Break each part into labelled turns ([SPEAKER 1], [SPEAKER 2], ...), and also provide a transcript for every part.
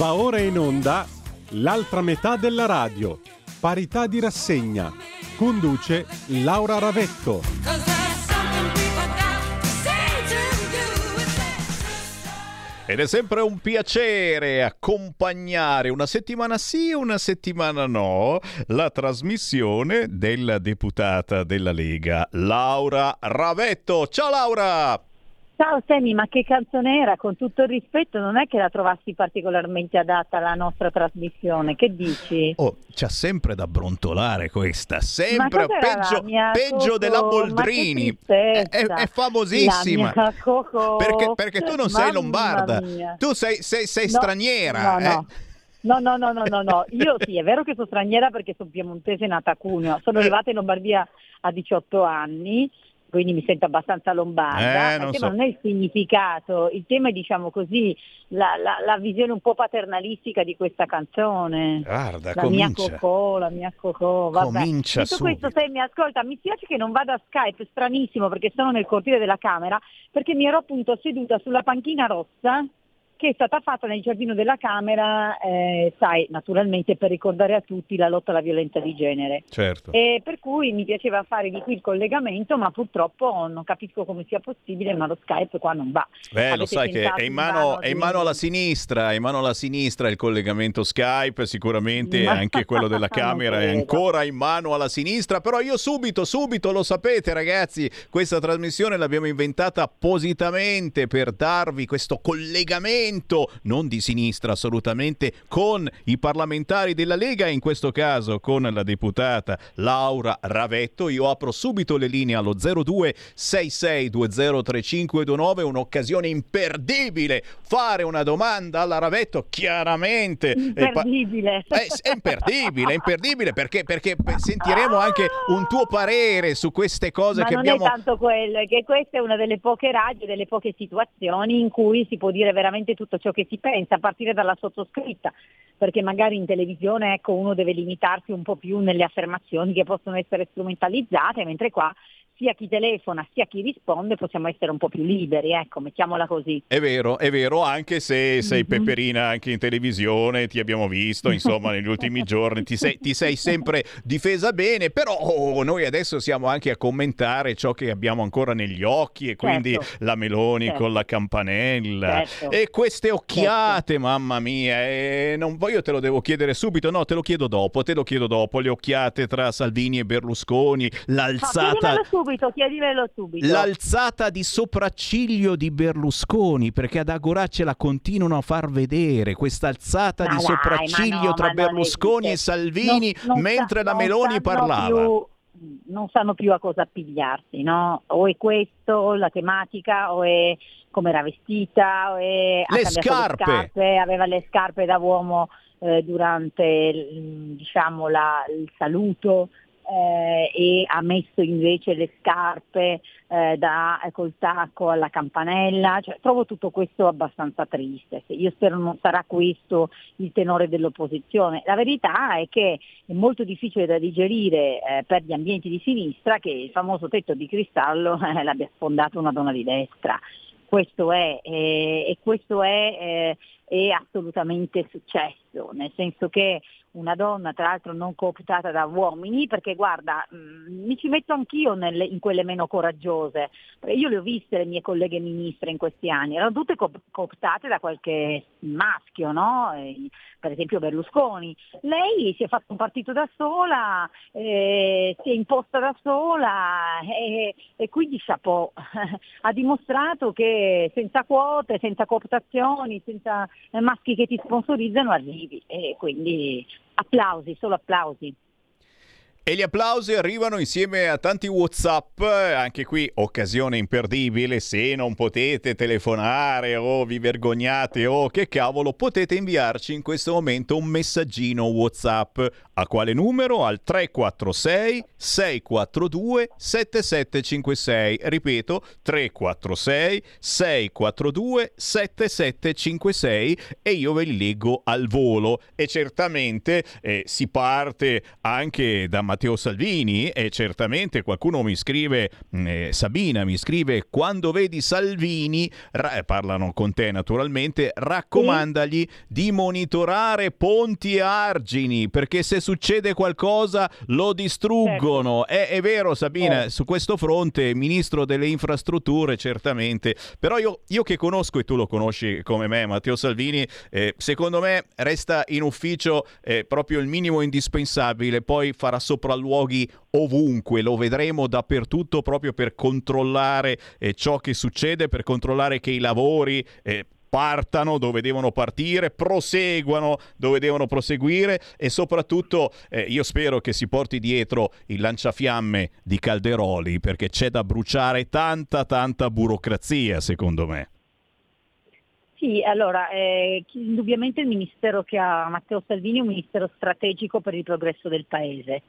[SPEAKER 1] Va ora in onda l'altra metà della radio. Parità di rassegna. Conduce Laura Ravetto.
[SPEAKER 2] Ed è sempre un piacere accompagnare una settimana sì e una settimana no la trasmissione della deputata della Lega Laura Ravetto. Ciao Laura!
[SPEAKER 3] Ciao Semi, ma che canzone era? Con tutto il rispetto, non è che la trovassi particolarmente adatta alla nostra trasmissione, che dici?
[SPEAKER 2] Oh, c'ha sempre da brontolare questa, sempre peggio, peggio della Boldrini. È, è, famosissima. Perché, perché, tu non sei lombarda, mia. tu sei, sei, sei no, straniera.
[SPEAKER 3] No, no.
[SPEAKER 2] Eh?
[SPEAKER 3] No, no, no, no, no, no, io sì, è vero che sono straniera perché sono piemontese nata a Cuneo, sono eh. arrivata in Lombardia a 18 anni quindi mi sento abbastanza lombarda, eh, non il tema so. non è il significato, il tema è diciamo così, la, la, la visione un po' paternalistica di questa canzone.
[SPEAKER 2] Guarda,
[SPEAKER 3] la
[SPEAKER 2] comincia.
[SPEAKER 3] mia cocò, la mia cocò, vabbè.
[SPEAKER 2] Comincia
[SPEAKER 3] Tutto
[SPEAKER 2] subito.
[SPEAKER 3] questo, se mi ascolta, mi spiace che non vada a Skype, stranissimo perché sono nel cortile della Camera, perché mi ero appunto seduta sulla panchina rossa che è stata fatta nel giardino della Camera, eh, sai, naturalmente per ricordare a tutti la lotta alla violenza di genere.
[SPEAKER 2] Certo.
[SPEAKER 3] E per cui mi piaceva fare di qui il collegamento, ma purtroppo non capisco come sia possibile, ma lo Skype qua non va.
[SPEAKER 2] Beh, Avete lo sai che è in, mano, è in mano alla sinistra, è in mano alla sinistra il collegamento Skype, sicuramente ma... anche quello della Camera è ancora in mano alla sinistra, però io subito, subito, lo sapete ragazzi, questa trasmissione l'abbiamo inventata appositamente per darvi questo collegamento non di sinistra assolutamente, con i parlamentari della Lega in questo caso con la deputata Laura Ravetto. Io apro subito le linee allo 0266203529, un'occasione imperdibile fare una domanda alla Ravetto, chiaramente.
[SPEAKER 3] Imperdibile.
[SPEAKER 2] Eh, è imperdibile, è imperdibile perché, perché sentiremo anche un tuo parere su queste cose
[SPEAKER 3] Ma
[SPEAKER 2] che
[SPEAKER 3] non
[SPEAKER 2] abbiamo...
[SPEAKER 3] è tanto quello, è che questa è una delle poche radio, delle poche situazioni in cui si può dire veramente tutto ciò che si pensa, a partire dalla sottoscritta, perché magari in televisione ecco, uno deve limitarsi un po' più nelle affermazioni che possono essere strumentalizzate, mentre qua sia chi telefona sia chi risponde possiamo essere un po' più liberi, ecco, mettiamola così.
[SPEAKER 2] È vero, è vero, anche se sei mm-hmm. peperina anche in televisione, ti abbiamo visto, insomma, negli ultimi giorni, ti sei, ti sei, sempre difesa bene, però oh, noi adesso siamo anche a commentare ciò che abbiamo ancora negli occhi e quindi certo. la Meloni certo. con la campanella certo. e queste occhiate, certo. mamma mia, e non, poi io te lo devo chiedere subito, no, te lo chiedo dopo, te lo chiedo dopo, le occhiate tra Salvini e Berlusconi, l'alzata...
[SPEAKER 3] No, subito, chiedimelo subito.
[SPEAKER 2] L'alzata di sopracciglio di Berlusconi, perché ad Agorà ce la continuano a far vedere, questa alzata ma di dai, sopracciglio no, tra Berlusconi e Salvini non, non mentre sa, la Meloni parlava.
[SPEAKER 3] Più, non sanno più a cosa appigliarsi, no? O è questo la tematica, o è come era vestita, o è
[SPEAKER 2] le scarpe.
[SPEAKER 3] le scarpe, aveva le scarpe da uomo eh, durante diciamo, la, il saluto eh, e ha messo invece le scarpe eh, da, eh, col tacco alla campanella, cioè, trovo tutto questo abbastanza triste, io spero non sarà questo il tenore dell'opposizione. La verità è che è molto difficile da digerire eh, per gli ambienti di sinistra che il famoso tetto di cristallo eh, l'abbia sfondato una donna di destra. Questo è, eh, e questo è, è assolutamente successo, nel senso che una donna tra l'altro non cooptata da uomini, perché guarda, mm, mi ci metto anch'io nelle, in quelle meno coraggiose, io le ho viste le mie colleghe ministre in questi anni, erano tutte co- cooptate da qualche maschio, no? eh, per esempio Berlusconi. Lei si è fatto un partito da sola, eh, si è imposta da sola e, e quindi chapeau, ha dimostrato che senza quote, senza cooptazioni, senza maschi che ti sponsorizzano arrivi e quindi applausi, solo applausi.
[SPEAKER 2] E gli applausi arrivano insieme a tanti WhatsApp, anche qui occasione imperdibile, se non potete telefonare o vi vergognate o che cavolo, potete inviarci in questo momento un messaggino WhatsApp. A quale numero? Al 346 642 7756. Ripeto, 346 642 7756 e io ve li leggo al volo. E certamente eh, si parte anche da Matteo Salvini e certamente qualcuno mi scrive, mm, eh, Sabina mi scrive, quando vedi Salvini, ra- eh, parlano con te naturalmente, raccomandagli sì. di monitorare ponti e argini perché se succede qualcosa lo distruggono. Certo. È, è, vero Sabina, eh. su questo fronte, ministro delle infrastrutture certamente, però io, io, che conosco e tu lo conosci come me, Matteo Salvini, eh, secondo me resta in ufficio eh, proprio il minimo indispensabile, poi farà sopralluoghi ovunque, lo vedremo dappertutto proprio per controllare eh, ciò che succede, per controllare che i lavori eh, partano dove devono partire, proseguano dove devono proseguire e soprattutto eh, io spero che si porti dietro il lanciafiamme di Calderoli perché c'è da bruciare tanta tanta burocrazia secondo me.
[SPEAKER 3] Sì, allora, eh, indubbiamente il ministero che ha Matteo Salvini è un ministero strategico per il progresso del Paese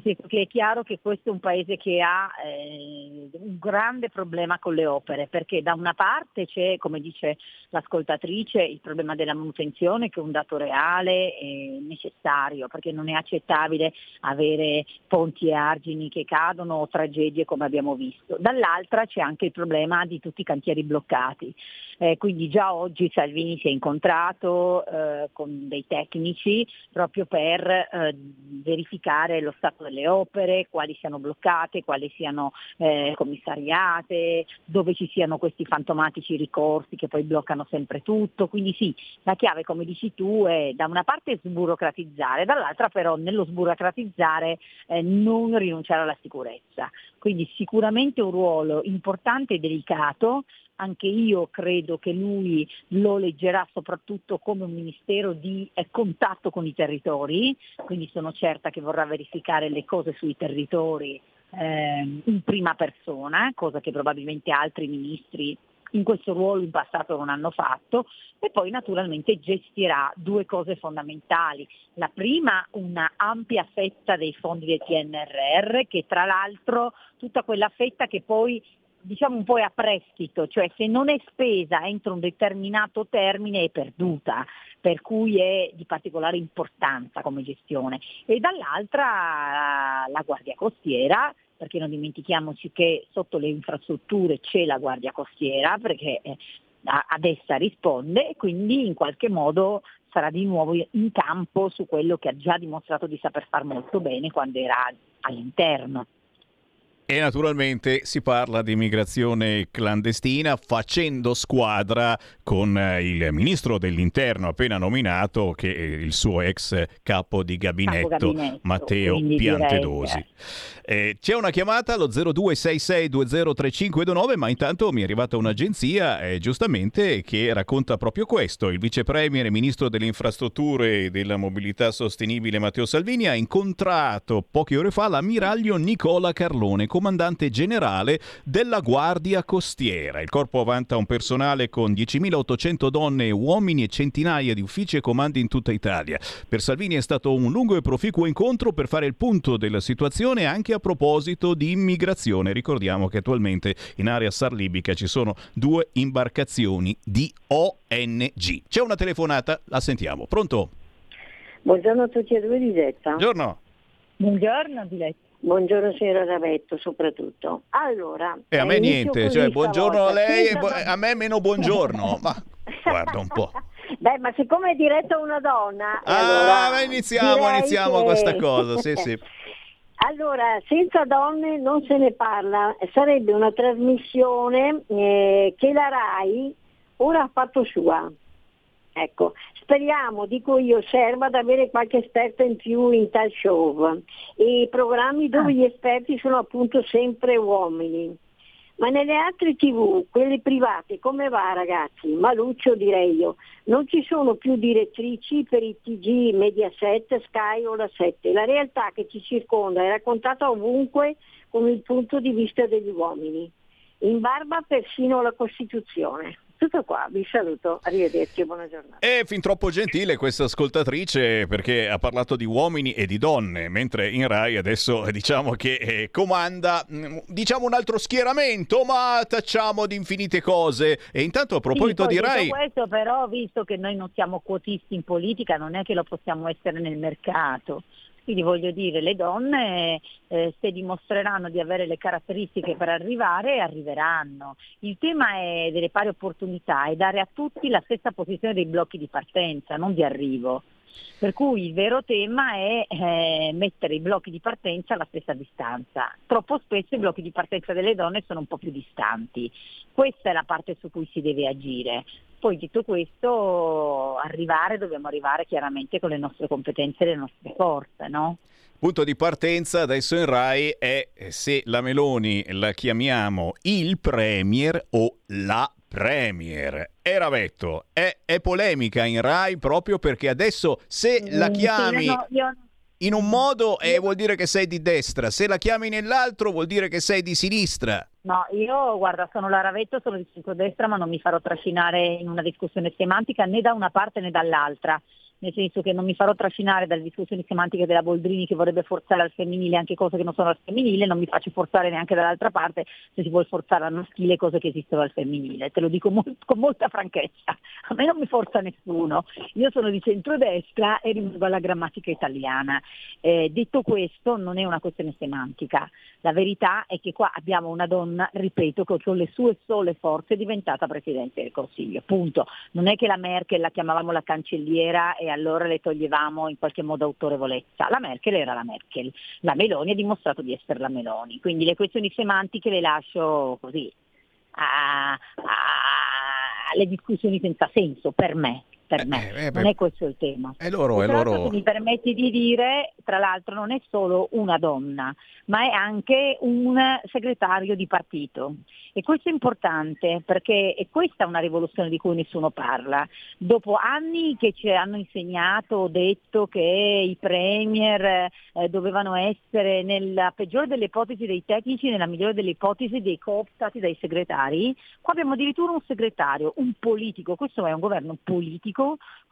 [SPEAKER 3] senso che è chiaro che questo è un paese che ha eh, un grande problema con le opere, perché da una parte c'è, come dice l'ascoltatrice, il problema della manutenzione che è un dato reale e necessario, perché non è accettabile avere ponti e argini che cadono o tragedie come abbiamo visto. Dall'altra c'è anche il problema di tutti i cantieri bloccati. Eh, quindi già oggi Salvini si è incontrato eh, con dei tecnici proprio per eh, verificare lo stato delle opere, quali siano bloccate, quali siano eh, commissariate, dove ci siano questi fantomatici ricorsi che poi bloccano sempre tutto. Quindi sì, la chiave come dici tu è da una parte sburocratizzare, dall'altra però nello sburocratizzare eh, non rinunciare alla sicurezza. Quindi sicuramente un ruolo importante e delicato. Anche io credo che lui lo leggerà soprattutto come un ministero di eh, contatto con i territori, quindi sono certa che vorrà verificare le cose sui territori eh, in prima persona, cosa che probabilmente altri ministri in questo ruolo in passato non hanno fatto e poi naturalmente gestirà due cose fondamentali. La prima una ampia fetta dei fondi del PNRR che tra l'altro tutta quella fetta che poi diciamo un po' è a prestito, cioè se non è spesa entro un determinato termine è perduta, per cui è di particolare importanza come gestione. E dall'altra la Guardia Costiera, perché non dimentichiamoci che sotto le infrastrutture c'è la Guardia Costiera, perché eh, ad essa risponde e quindi in qualche modo sarà di nuovo in campo su quello che ha già dimostrato di saper fare molto bene quando era all'interno.
[SPEAKER 2] E naturalmente si parla di immigrazione clandestina facendo squadra con eh, il ministro dell'interno appena nominato che è il suo ex capo di gabinetto, capo gabinetto Matteo Piantedosi. Direi, eh, c'è una chiamata allo 0266203529 ma intanto mi è arrivata un'agenzia eh, giustamente che racconta proprio questo. Il vice premier e ministro delle infrastrutture e della mobilità sostenibile Matteo Salvini ha incontrato poche ore fa l'ammiraglio Nicola Carlone comandante generale della Guardia Costiera. Il corpo vanta un personale con 10.800 donne e uomini e centinaia di uffici e comandi in tutta Italia. Per Salvini è stato un lungo e proficuo incontro per fare il punto della situazione anche a proposito di immigrazione. Ricordiamo che attualmente in area sarlibica ci sono due imbarcazioni di ONG. C'è una telefonata, la sentiamo. Pronto?
[SPEAKER 4] Buongiorno a tutti e due Lisetta.
[SPEAKER 2] Buongiorno.
[SPEAKER 3] Buongiorno Diletta.
[SPEAKER 4] Buongiorno signora Ravetto soprattutto. Allora,
[SPEAKER 2] e a me niente, cioè buongiorno a lei e a me meno buongiorno. Ma guarda un po'.
[SPEAKER 4] Beh, ma siccome è diretto una donna,
[SPEAKER 2] ah, allora iniziamo, iniziamo che... questa cosa, sì, sì.
[SPEAKER 4] Allora, senza donne non se ne parla, sarebbe una trasmissione eh, che la RAI ora ha fatto sua. Ecco, speriamo, dico io, serva ad avere qualche esperto in più in tal show. I programmi dove ah. gli esperti sono appunto sempre uomini. Ma nelle altre tv, quelle private, come va ragazzi? Maluccio direi io. Non ci sono più direttrici per i TG, Mediaset, Sky o la 7. La realtà che ci circonda è raccontata ovunque con il punto di vista degli uomini. In barba persino alla Costituzione. Tutto qua, vi saluto, arrivederci, buona giornata.
[SPEAKER 2] È fin troppo gentile questa ascoltatrice perché ha parlato di uomini e di donne, mentre in Rai adesso diciamo che eh, comanda mm, diciamo un altro schieramento, ma tacciamo di infinite cose. E intanto a proposito
[SPEAKER 3] sì,
[SPEAKER 2] di Rai...
[SPEAKER 3] questo però, visto che noi non siamo quotisti in politica, non è che lo possiamo essere nel mercato Quindi voglio dire, le donne eh, se dimostreranno di avere le caratteristiche per arrivare, arriveranno. Il tema è delle pari opportunità e dare a tutti la stessa posizione dei blocchi di partenza, non di arrivo. Per cui il vero tema è eh, mettere i blocchi di partenza alla stessa distanza. Troppo spesso i blocchi di partenza delle donne sono un po' più distanti. Questa è la parte su cui si deve agire. Poi detto questo, arrivare, dobbiamo arrivare chiaramente con le nostre competenze e le nostre forze, no?
[SPEAKER 2] Punto di partenza adesso in Rai è se la Meloni la chiamiamo il Premier o la Premier. E Ravetto, è, è polemica in Rai proprio perché adesso se la mm, chiami... No, io in un modo eh, vuol dire che sei di destra, se la chiami nell'altro vuol dire che sei di sinistra.
[SPEAKER 3] No, io guarda, sono la Ravetto, sono di centrodestra, ma non mi farò trascinare in una discussione semantica né da una parte né dall'altra nel senso che non mi farò trascinare dalle discussioni semantiche della Boldrini che vorrebbe forzare al femminile anche cose che non sono al femminile, non mi faccio forzare neanche dall'altra parte se si vuole forzare al maschile cose che esistono al femminile, te lo dico mo- con molta franchezza, a me non mi forza nessuno, io sono di centrodestra e rimango alla grammatica italiana. Eh, detto questo non è una questione semantica, la verità è che qua abbiamo una donna, ripeto, che con le sue sole forze è diventata Presidente del Consiglio, punto. Non è che la Merkel la chiamavamo la cancelliera e allora le toglievamo in qualche modo autorevolezza. La Merkel era la Merkel, la Meloni ha dimostrato di essere la Meloni, quindi le questioni semantiche le lascio così alle discussioni senza senso per me per me, eh, eh, non è questo il tema.
[SPEAKER 2] È loro, è loro.
[SPEAKER 3] Mi permetti di dire, tra l'altro non è solo una donna, ma è anche un segretario di partito. E questo è importante perché è questa una rivoluzione di cui nessuno parla. Dopo anni che ci hanno insegnato, detto che i premier eh, dovevano essere nella peggiore delle ipotesi dei tecnici, nella migliore delle ipotesi dei cooptati dai segretari, qua abbiamo addirittura un segretario, un politico, questo è un governo politico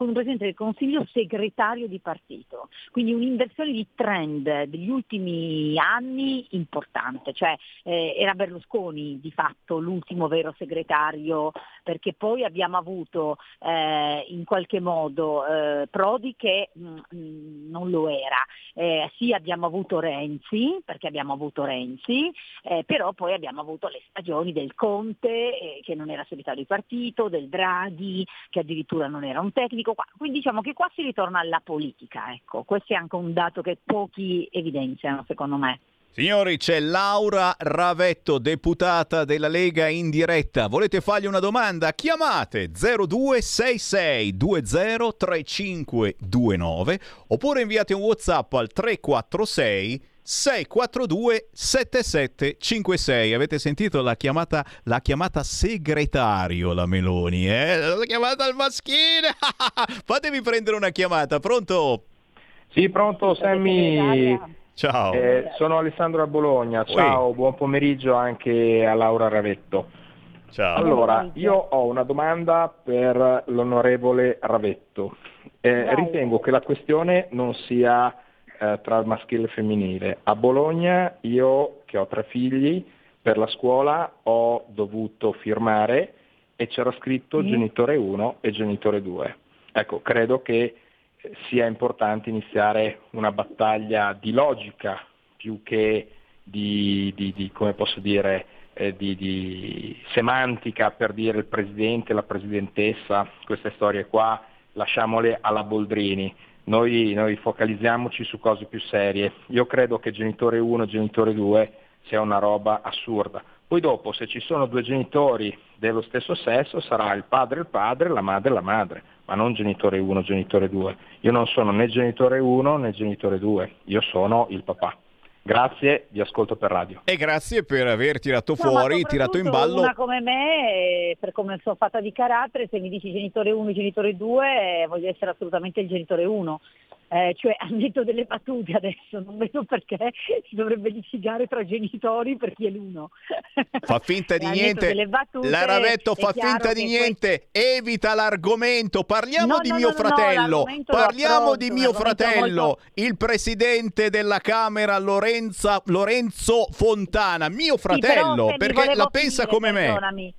[SPEAKER 3] con un Presidente del Consiglio segretario di partito. Quindi un'inversione di trend degli ultimi anni importante, cioè eh, era Berlusconi di fatto l'ultimo vero segretario perché poi abbiamo avuto eh, in qualche modo eh, Prodi che mh, mm, non lo era, eh, sì abbiamo avuto Renzi, perché abbiamo avuto Renzi, eh, però poi abbiamo avuto le stagioni del Conte eh, che non era segretario di partito, del Draghi che addirittura non era un tecnico, quindi diciamo che qua si ritorna alla politica, ecco. questo è anche un dato che pochi evidenziano secondo me.
[SPEAKER 2] Signori, c'è Laura Ravetto, deputata della Lega in diretta. Volete fargli una domanda? Chiamate 0266 203529 oppure inviate un WhatsApp al 346 642 7756. Avete sentito la chiamata, la chiamata segretario la Meloni, eh? La chiamata al maschile. Fatemi prendere una chiamata, pronto?
[SPEAKER 5] Sì, pronto Sammy.
[SPEAKER 2] Ciao.
[SPEAKER 5] Eh, sono Alessandro a Bologna. Ciao, Oi. buon pomeriggio anche a Laura Ravetto.
[SPEAKER 2] Ciao.
[SPEAKER 5] Allora, io ho una domanda per l'onorevole Ravetto. Eh, ritengo che la questione non sia eh, tra maschile e femminile. A Bologna io, che ho tre figli, per la scuola ho dovuto firmare e c'era scritto mm. genitore 1 e genitore 2. Ecco, credo che sia importante iniziare una battaglia di logica più che di, di, di come posso dire, eh, di, di, semantica per dire il presidente, la presidentessa, queste storie qua lasciamole alla Boldrini. Noi, noi focalizziamoci su cose più serie. Io credo che genitore 1 e genitore 2 sia una roba assurda. Poi dopo, se ci sono due genitori dello stesso sesso, sarà il padre il padre, la madre la madre, ma non genitore 1, genitore 2. Io non sono né genitore 1 né genitore 2, io sono il papà. Grazie, vi ascolto per radio.
[SPEAKER 2] E grazie per aver tirato no, fuori, tirato in ballo.
[SPEAKER 3] Una come me, per come sono fatta di carattere, se mi dici genitore 1 e genitore 2, voglio essere assolutamente il genitore 1 eh, cioè al netto delle battute adesso, non vedo perché si dovrebbe litigare tra genitori per chi è l'uno.
[SPEAKER 2] Fa finta di niente, battute, la Ravetto fa finta di niente, questo... evita l'argomento, parliamo no, di no, mio no, fratello, parliamo di mio fratello, molto... il presidente della Camera Lorenza, Lorenzo Fontana, mio fratello, sì, perché la pensa come me.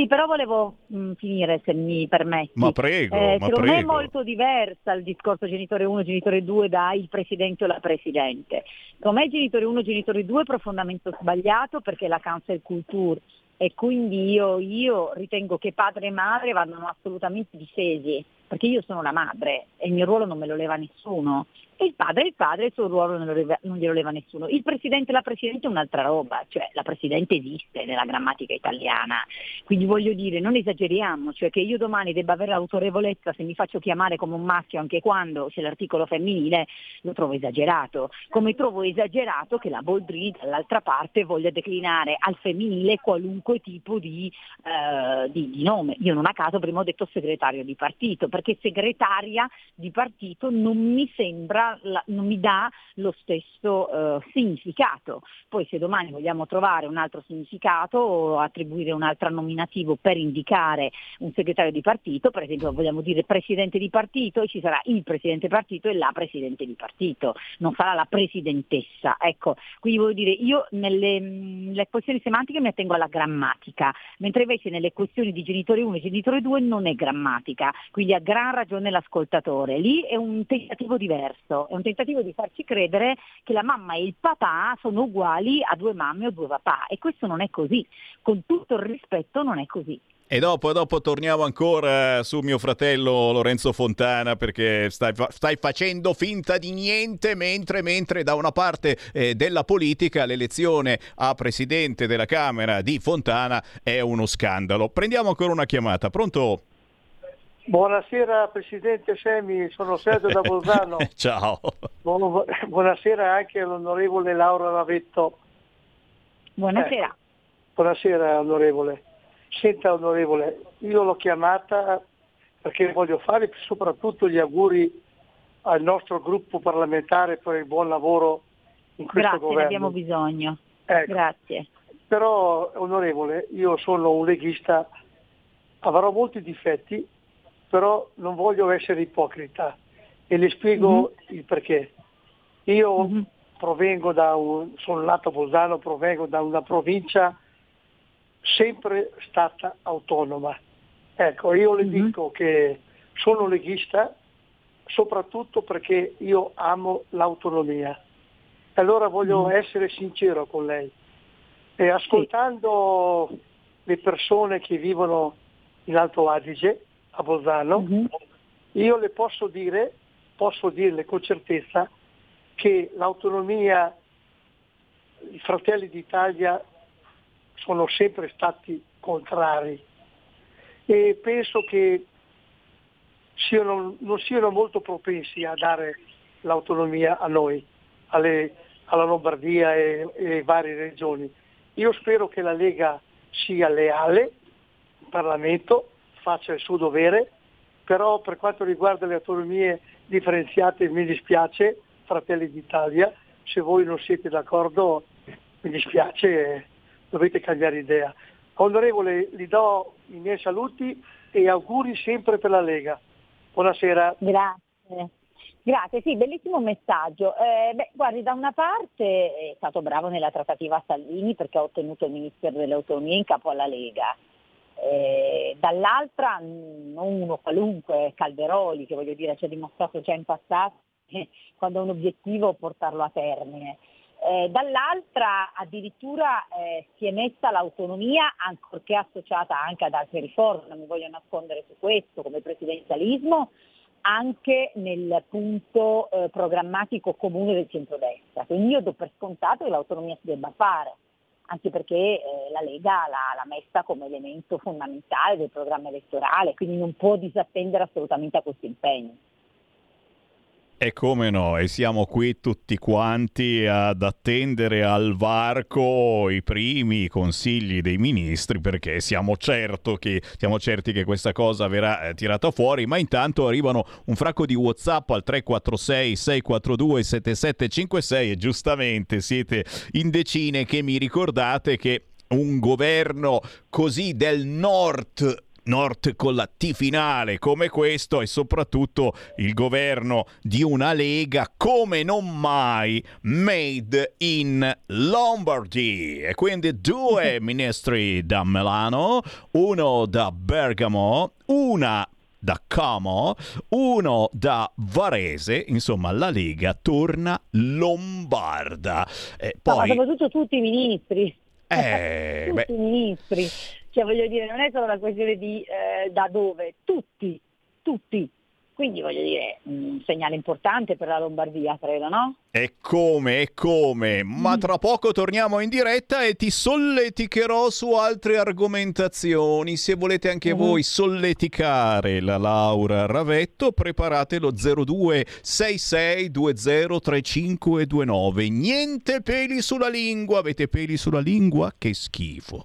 [SPEAKER 3] Sì, però volevo mh, mm, finire se mi permetti.
[SPEAKER 2] Ma prego,
[SPEAKER 3] eh,
[SPEAKER 2] ma
[SPEAKER 3] secondo
[SPEAKER 2] prego.
[SPEAKER 3] me è molto diversa il discorso genitore 1, genitore 2 da il presidente o la presidente. Secondo me il genitore 1, genitore 2 è profondamente sbagliato perché la cancel culture e quindi io, io ritengo che padre e madre vadano assolutamente difesi perché io sono la madre e il mio ruolo non me lo leva nessuno e il padre il padre, il suo ruolo non, leva, non glielo leva nessuno. Il presidente e la presidente è un'altra roba, cioè la presidente esiste nella grammatica italiana, quindi voglio dire, non esageriamo, cioè che io domani debba avere l'autorevolezza se mi faccio chiamare come un maschio anche quando c'è l'articolo femminile, lo trovo esagerato, come trovo esagerato che la Boldri dall'altra parte voglia declinare al femminile qualunque tipo di, eh, di, di nome. Io non a caso prima ho detto segretario di partito, perché segretaria di partito non mi sembra la, non mi dà lo stesso eh, significato. Poi se domani vogliamo trovare un altro significato o attribuire un altro nominativo per indicare un segretario di partito, per esempio vogliamo dire presidente di partito, e ci sarà il presidente partito e la presidente di partito, non sarà la presidentessa. Ecco, quindi voglio dire, io nelle, nelle questioni semantiche mi attengo alla grammatica, mentre invece nelle questioni di genitore 1 e genitore 2 non è grammatica, quindi ha gran ragione l'ascoltatore. Lì è un tentativo diverso è un tentativo di farci credere che la mamma e il papà sono uguali a due mamme o due papà e questo non è così, con tutto il rispetto non è così.
[SPEAKER 2] E dopo, dopo, torniamo ancora su mio fratello Lorenzo Fontana perché stai, stai facendo finta di niente mentre, mentre da una parte eh, della politica l'elezione a presidente della Camera di Fontana è uno scandalo. Prendiamo ancora una chiamata. Pronto?
[SPEAKER 6] Buonasera Presidente Semi, sono Sergio da Bolzano.
[SPEAKER 2] Ciao.
[SPEAKER 6] buonasera anche all'onorevole Laura Ravetto.
[SPEAKER 3] Buonasera. Eh,
[SPEAKER 6] buonasera onorevole. Senta onorevole, io l'ho chiamata perché voglio fare soprattutto gli auguri al nostro gruppo parlamentare per il buon lavoro in questo
[SPEAKER 3] Grazie,
[SPEAKER 6] governo.
[SPEAKER 3] Grazie, abbiamo bisogno.
[SPEAKER 6] Ecco.
[SPEAKER 3] Grazie.
[SPEAKER 6] Però onorevole, io sono un leghista, avrò molti difetti, però non voglio essere ipocrita e le spiego mm-hmm. il perché. Io mm-hmm. provengo da un, sono nato a Bolzano, provengo da una provincia sempre stata autonoma. Ecco, io le mm-hmm. dico che sono leghista soprattutto perché io amo l'autonomia. Allora voglio mm. essere sincero con lei. E ascoltando sì. le persone che vivono in Alto Adige, a Bolzano, mm-hmm. io le posso dire, posso dirle con certezza che l'autonomia, i fratelli d'Italia sono sempre stati contrari e penso che siano, non siano molto propensi a dare l'autonomia a noi, alle, alla Lombardia e, e varie regioni. Io spero che la Lega sia leale in Parlamento faccia il suo dovere, però per quanto riguarda le autonomie differenziate mi dispiace, Fratelli d'Italia, se voi non siete d'accordo mi dispiace, dovete cambiare idea. Onorevole, gli do i miei saluti e auguri sempre per la Lega. Buonasera.
[SPEAKER 3] Grazie. Grazie, sì, bellissimo messaggio. Eh, beh, guardi, da una parte è stato bravo nella trattativa Salvini perché ha ottenuto il Ministero delle Autonomie in capo alla Lega. Dall'altra non uno qualunque, Calderoli, che voglio dire ci ha dimostrato già in passato quando ha un obiettivo portarlo a termine. Eh, dall'altra addirittura eh, si è messa l'autonomia, ancorché associata anche ad altre riforme, non mi voglio nascondere su questo, come presidenzialismo, anche nel punto eh, programmatico comune del centrodestra. Quindi io do per scontato che l'autonomia si debba fare anche perché eh, la Lega l'ha, l'ha, messa come elemento fondamentale del programma elettorale, quindi non può disattendere assolutamente a questo impegno.
[SPEAKER 2] E come no, e siamo qui tutti quanti ad attendere al varco i primi consigli dei ministri perché siamo, che, siamo certi che questa cosa verrà eh, tirata fuori, ma intanto arrivano un fracco di Whatsapp al 346 642 7756 e giustamente siete in decine che mi ricordate che un governo così del nord Nord con la T finale come questo e soprattutto il governo di una lega come non mai made in Lombardy e quindi due ministri da Milano, uno da Bergamo, una da Como, uno da Varese, insomma la Lega torna lombarda.
[SPEAKER 3] Eh, poi... No, ma soprattutto tutti i ministri.
[SPEAKER 2] Eh,
[SPEAKER 3] tutti beh. i ministri. Cioè voglio dire, non è solo una questione di eh, da dove, tutti, tutti. Quindi voglio dire, un segnale importante per la Lombardia, credo, no?
[SPEAKER 2] E come, e come, ma tra poco torniamo in diretta e ti solleticherò su altre argomentazioni. Se volete anche mm-hmm. voi solleticare la Laura Ravetto, preparate lo 0266203529. Niente peli sulla lingua, avete peli sulla lingua? Che schifo.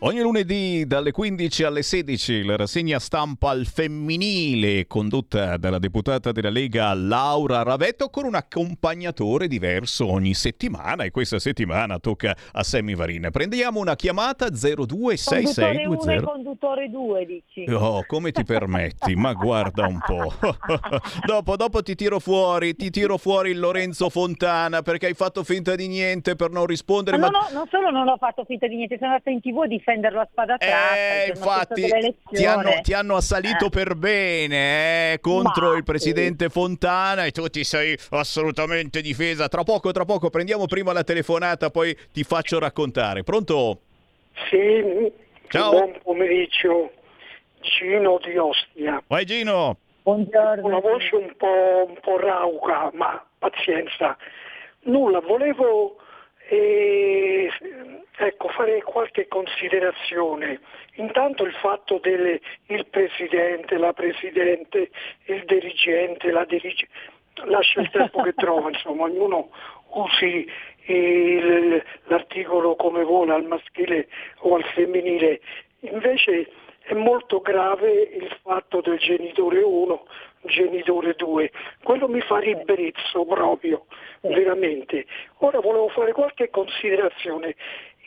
[SPEAKER 2] Ogni lunedì dalle 15 alle 16 la rassegna stampa al femminile condotta dalla deputata della Lega Laura Ravetto con un accompagnatore diverso ogni settimana e questa settimana tocca a Sammy Varin. Prendiamo una chiamata 026620.
[SPEAKER 3] Conduttore 1 conduttore 2 dici.
[SPEAKER 2] Oh, come ti permetti? Ma guarda un po'. dopo, dopo ti tiro fuori, ti tiro fuori il Lorenzo Fontana perché hai fatto finta di niente per non rispondere.
[SPEAKER 3] Ma, ma... No, no, non solo non ho fatto finta di niente, sono andata in tv di difenderlo a spada tratta.
[SPEAKER 2] Eh, infatti ti hanno, ti hanno, assalito eh. per bene eh, contro Ma, il presidente sì. Fontana e tu ti sei assolutamente difesa. Tra poco, tra poco prendiamo prima la telefonata, poi ti faccio raccontare. Pronto?
[SPEAKER 7] Sì, Ciao. buon pomeriggio. Gino di Ostia.
[SPEAKER 2] Vai Gino.
[SPEAKER 3] Buongiorno.
[SPEAKER 7] Una voce un po', un po rauca, ma pazienza. Nulla, volevo e, ecco, fare qualche considerazione. Intanto il fatto del presidente, la presidente, il dirigente, la dirigente, lascia il tempo che trova, insomma, ognuno usi il, l'articolo come vuole al maschile o al femminile. Invece è molto grave il fatto del genitore 1, genitore 2, quello mi fa ribrezzo proprio, veramente. Ora volevo fare qualche considerazione.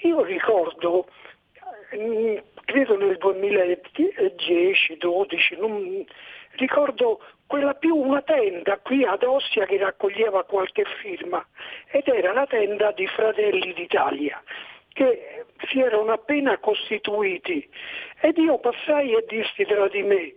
[SPEAKER 7] Io ricordo, mm, credo nel 2010-12, non, ricordo quella più una tenda qui ad Ostia che raccoglieva qualche firma ed era la tenda di Fratelli d'Italia che si erano appena costituiti ed io passai e dissi tra di me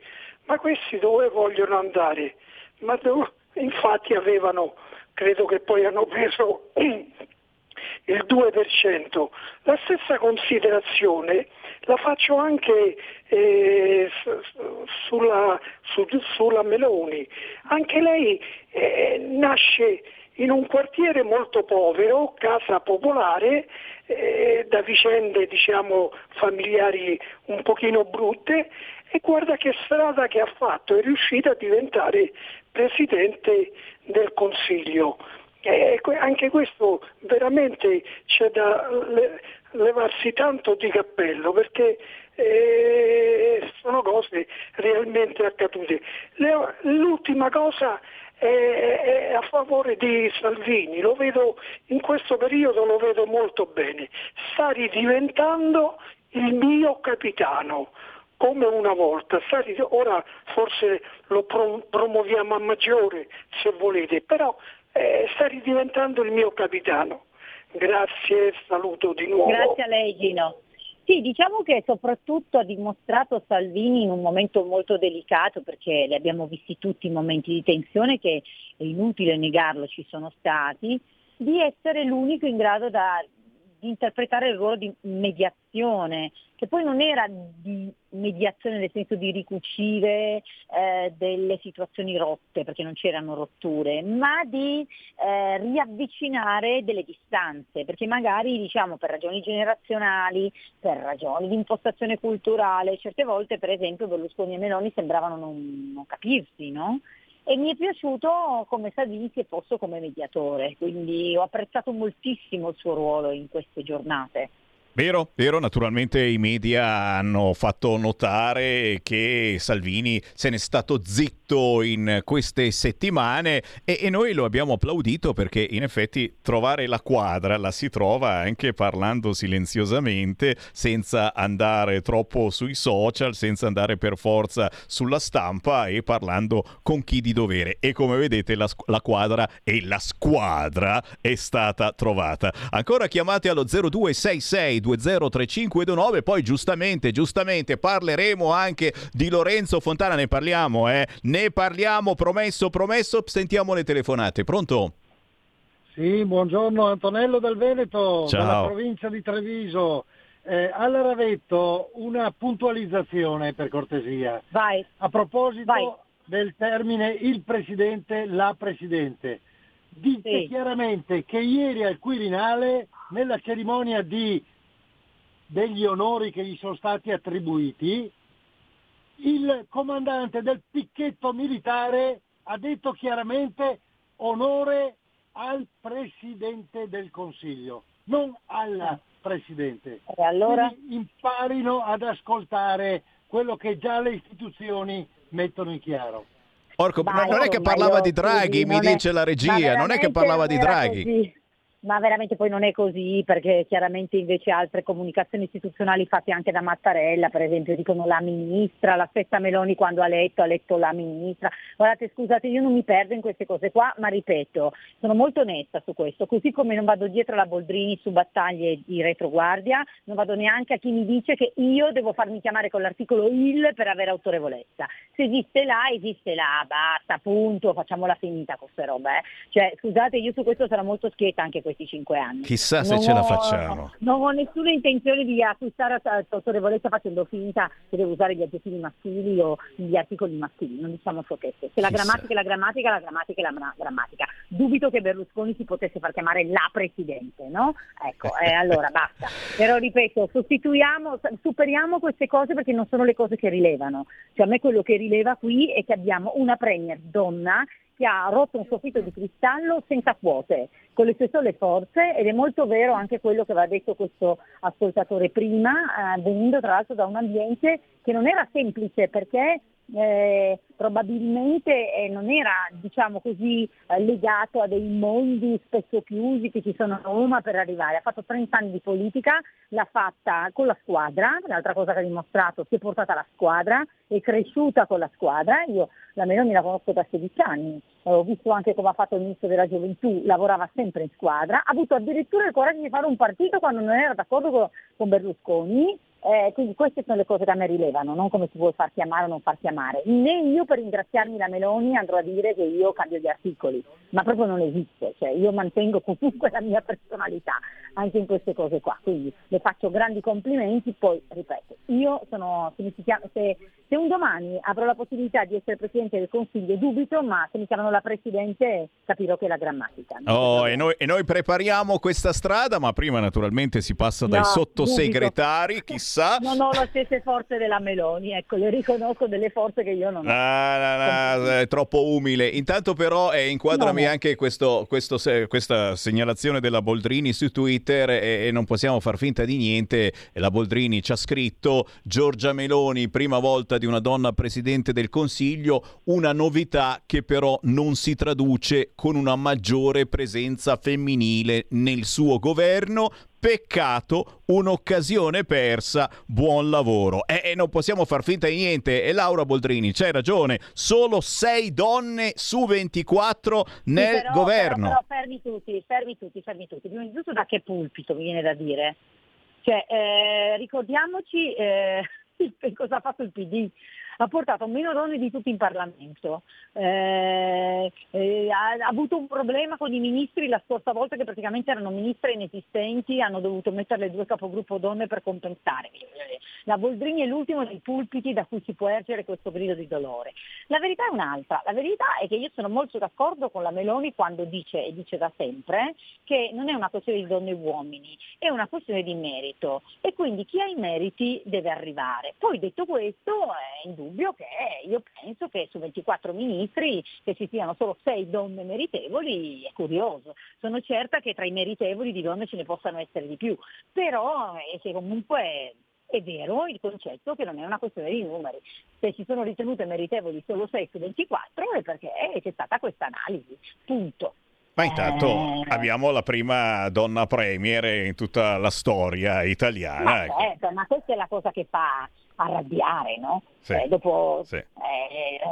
[SPEAKER 7] ma questi dove vogliono andare? Ma dove? Infatti avevano, credo che poi hanno preso il 2%. La stessa considerazione la faccio anche eh, sulla, su, sulla, Meloni. Anche lei eh, nasce in un quartiere molto povero, casa popolare, eh, da vicende diciamo, familiari un pochino brutte e guarda che strada che ha fatto, è riuscita a diventare Presidente del Consiglio. E anche questo veramente c'è da levarsi tanto di cappello perché eh, sono cose realmente accadute. l'ultima cosa è, a favore di Salvini, lo vedo in questo periodo lo vedo molto bene, sta ridiventando il mio capitano come una volta, ora forse lo promuoviamo a maggiore se volete, però eh, sta ridiventando il mio capitano. Grazie, saluto di nuovo.
[SPEAKER 3] Grazie a lei Gino. Sì, diciamo che soprattutto ha dimostrato Salvini in un momento molto delicato perché li abbiamo visti tutti i momenti di tensione che è inutile negarlo, ci sono stati, di essere l'unico in grado da, di interpretare il ruolo di mediazione, che poi non era di mediazione nel senso di ricucire eh, delle situazioni rotte, perché non c'erano rotture, ma di eh, riavvicinare delle distanze, perché magari diciamo per ragioni generazionali, per ragioni di impostazione culturale, certe volte per esempio Berlusconi e Meloni sembravano non, non capirsi, no? e mi è piaciuto come Salvini sia posto come mediatore, quindi ho apprezzato moltissimo il suo ruolo in queste giornate.
[SPEAKER 2] Vero, vero, naturalmente i media hanno fatto notare che Salvini se n'è stato zitto in queste settimane e, e, noi lo abbiamo applaudito perché in effetti trovare la quadra la si trova anche parlando silenziosamente, senza andare troppo sui social, senza andare per forza sulla stampa e parlando con chi di dovere. E come vedete la, la quadra e la squadra è stata trovata. Ancora chiamate allo 0266 203529. Poi giustamente, giustamente parleremo anche di Lorenzo Fontana. Ne parliamo, eh? Ne parliamo, promesso, promesso. Sentiamo le telefonate. Pronto?
[SPEAKER 8] Sì, buongiorno Antonello del Veneto, Ciao. della provincia di Treviso. Eh, al Ravetto una puntualizzazione per cortesia.
[SPEAKER 3] Vai.
[SPEAKER 8] A proposito
[SPEAKER 3] Vai.
[SPEAKER 8] del termine il presidente, la presidente. Dite sì. chiaramente che ieri al Quirinale, nella cerimonia di degli onori che gli sono stati attribuiti, il comandante del picchetto militare ha detto chiaramente onore al Presidente del Consiglio, non al Presidente.
[SPEAKER 3] E allora?
[SPEAKER 8] Quindi imparino ad ascoltare quello che già le istituzioni mettono in chiaro.
[SPEAKER 2] Orco, Vai, non è che parlava di Draghi, mi dice la regia, non è che parlava di Draghi.
[SPEAKER 3] Così ma veramente poi non è così perché chiaramente invece altre comunicazioni istituzionali fatte anche da Mattarella, per esempio dicono la ministra, la stessa Meloni quando ha letto ha letto la ministra. Guardate, scusate, io non mi perdo in queste cose qua, ma ripeto, sono molto onesta su questo, così come non vado dietro alla Boldrini su battaglie di retroguardia, non vado neanche a chi mi dice che io devo farmi chiamare con l'articolo IL per avere autorevolezza. Se esiste là, esiste là, basta, punto, facciamola finita con queste robe. Eh. Cioè, scusate, io su questo sarò molto schietta anche questo questi cinque anni.
[SPEAKER 2] Chissà se
[SPEAKER 3] non
[SPEAKER 2] ce ho, la facciamo.
[SPEAKER 3] Non ho nessuna intenzione di acquistare autorevolezza facendo finta che devo usare gli aggettivi maschili o gli articoli maschili, non diciamo sciocchezze. Se la grammatica è la grammatica, la grammatica è la grammatica. Dubito che Berlusconi si potesse far chiamare la Presidente, no? Ecco, eh, allora basta. Però ripeto, sostituiamo, superiamo queste cose perché non sono le cose che rilevano. Cioè a me quello che rileva qui è che abbiamo una Premier donna che ha rotto un soffitto di cristallo senza quote, con le sue sole forze ed è molto vero anche quello che aveva detto questo ascoltatore prima, eh, venendo tra l'altro da un ambiente che non era semplice perché eh, probabilmente eh, non era diciamo così, eh, legato a dei mondi spesso chiusi che ci sono a Roma per arrivare. Ha fatto 30 anni di politica, l'ha fatta con la squadra, l'altra cosa che ha dimostrato, si è portata la squadra, è cresciuta con la squadra. Io la Meloni la conosco da 16 anni, ho visto anche come ha fatto il ministro della gioventù, lavorava sempre in squadra, ha avuto addirittura il coraggio di fare un partito quando non era d'accordo con, con Berlusconi eh, quindi queste sono le cose che a me rilevano, non come si vuole far chiamare o non far chiamare. Né io per ringraziarmi la Meloni andrò a dire che io cambio gli articoli, ma proprio non esiste, cioè io mantengo comunque la mia personalità anche in queste cose qua, quindi le faccio grandi complimenti, poi ripeto, io sono, se, chiama, se, se un domani avrò la possibilità di essere Presidente del Consiglio dubito, ma se mi chiamano la Presidente capirò che è la grammatica.
[SPEAKER 2] Oh, e noi, e noi, prepariamo questa strada, ma prima naturalmente si passa dai no, sottosegretari, dubito. chissà.
[SPEAKER 3] Non ho le stesse forze della Meloni, ecco, le riconosco delle forze che io non ho.
[SPEAKER 2] No, no, no, è troppo umile. Intanto però eh, inquadrami no, anche questo, questo, questa segnalazione della Boldrini su Twitter e, e non possiamo far finta di niente. La Boldrini ci ha scritto Giorgia Meloni, prima volta di una donna Presidente del Consiglio, una novità che però non si traduce con una maggiore presenza femminile nel suo governo Peccato, un'occasione persa, buon lavoro. E, e, non possiamo far finta di niente. E Laura Boldrini, c'hai ragione, solo 6 donne su 24 nel
[SPEAKER 3] sì, però,
[SPEAKER 2] governo.
[SPEAKER 3] Però, però, fermi tutti, fermi tutti, fermi tutti. Prima di tutto da che pulpito mi viene da dire? Cioè, eh, ricordiamoci eh, cosa ha fatto il PD. Ha portato meno donne di tutti in Parlamento, eh, eh, ha, ha, avuto un problema con i ministri la scorsa volta che praticamente erano ministri inesistenti, hanno dovuto mettere le due capogruppo donne per compensare. La Boldrini è l'ultimo dei pulpiti da cui si può ergere questo grido di dolore. La verità è un'altra, la verità è che io sono molto d'accordo con la Meloni quando dice, e dice da sempre, che non è una questione di donne e uomini, è una questione di merito e quindi chi ha i meriti deve arrivare. Poi detto questo è indubbio che io penso che su 24 ministri che ci siano solo 6 donne meritevoli è curioso. Sono certa che tra i meritevoli di donne ce ne possano essere di più, però è che comunque è vero il concetto che non è una questione di numeri. Se ci sono ritenute meritevoli solo 6 su 24 è perché c'è stata questa analisi, punto.
[SPEAKER 2] Ma intanto eh... abbiamo la prima donna premier in tutta la storia italiana.
[SPEAKER 3] Ma, certo, ma questa è la cosa che fa arrabbiare, no? Sì, eh, dopo, sì. eh,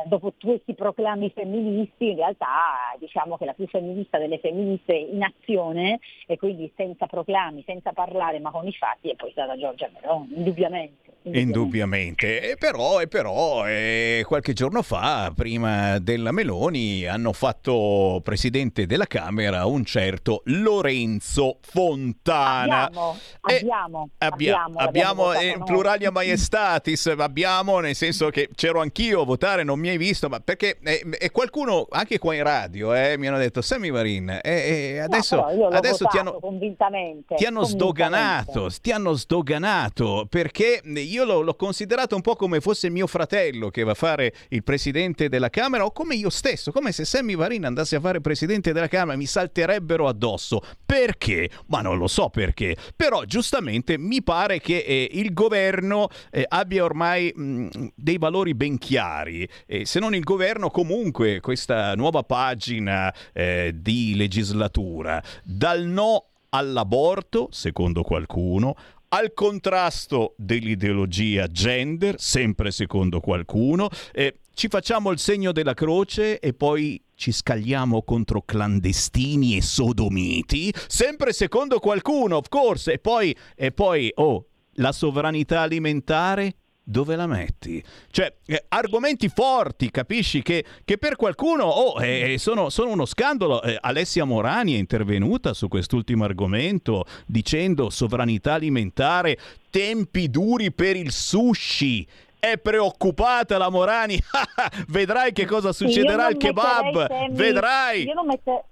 [SPEAKER 3] dopo, questi proclami femministi, in realtà diciamo che la più femminista delle femministe in azione e quindi senza proclami, senza parlare, ma con i fatti, è poi stata Giorgia Meloni, indubbiamente.
[SPEAKER 2] Indubbiamente, e però, e però eh, qualche giorno fa, prima della Meloni, hanno fatto presidente della Camera un certo Lorenzo Fontana.
[SPEAKER 3] Abbiamo, abbiamo, abbiamo,
[SPEAKER 2] abbiamo, abbiamo in pluralia maestatis, abbiamo nel senso che c'ero anch'io a votare, non mi hai visto, ma perché eh, e qualcuno anche qua in radio eh, mi hanno detto Sammy Varin, eh, adesso,
[SPEAKER 3] no,
[SPEAKER 2] adesso
[SPEAKER 3] ti
[SPEAKER 2] hanno,
[SPEAKER 3] convintamente,
[SPEAKER 2] ti hanno sdoganato, ti hanno sdoganato perché io l'ho, l'ho, considerato un po' come fosse mio fratello che va a fare il presidente della Camera o come io stesso, come se Sammy Varin andasse a fare presidente della Camera mi salterebbero addosso. Perché? Ma non lo so perché. Però giustamente mi pare che eh, il governo eh, abbia ormai mh, dei valori ben chiari. Eh, se non il governo, comunque questa nuova pagina eh, di legislatura, dal no all'aborto, secondo qualcuno, al contrasto dell'ideologia gender, sempre secondo qualcuno, eh, ci facciamo il segno della croce e poi ci scagliamo contro clandestini e sodomiti, sempre secondo qualcuno, of course, e poi, e poi oh, la sovranità alimentare dove la metti? Cioè, eh, argomenti forti, capisci? Che, che per qualcuno oh, eh, sono, sono, uno scandalo. Eh, Alessia Morani è intervenuta su quest'ultimo argomento dicendo sovranità alimentare, tempi duri per il sushi. È preoccupata la Morani. Vedrai che cosa succederà al kebab.
[SPEAKER 3] Temi,
[SPEAKER 2] Vedrai.
[SPEAKER 3] Io non metterei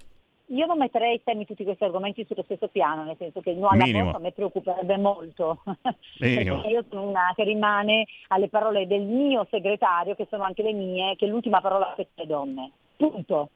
[SPEAKER 3] io non metterei temi tutti questi argomenti sullo stesso piano, nel senso che il alla a me preoccuperebbe molto. io sono una che rimane alle parole del mio segretario, che sono anche le mie, che l'ultima parola è le donne. Punto.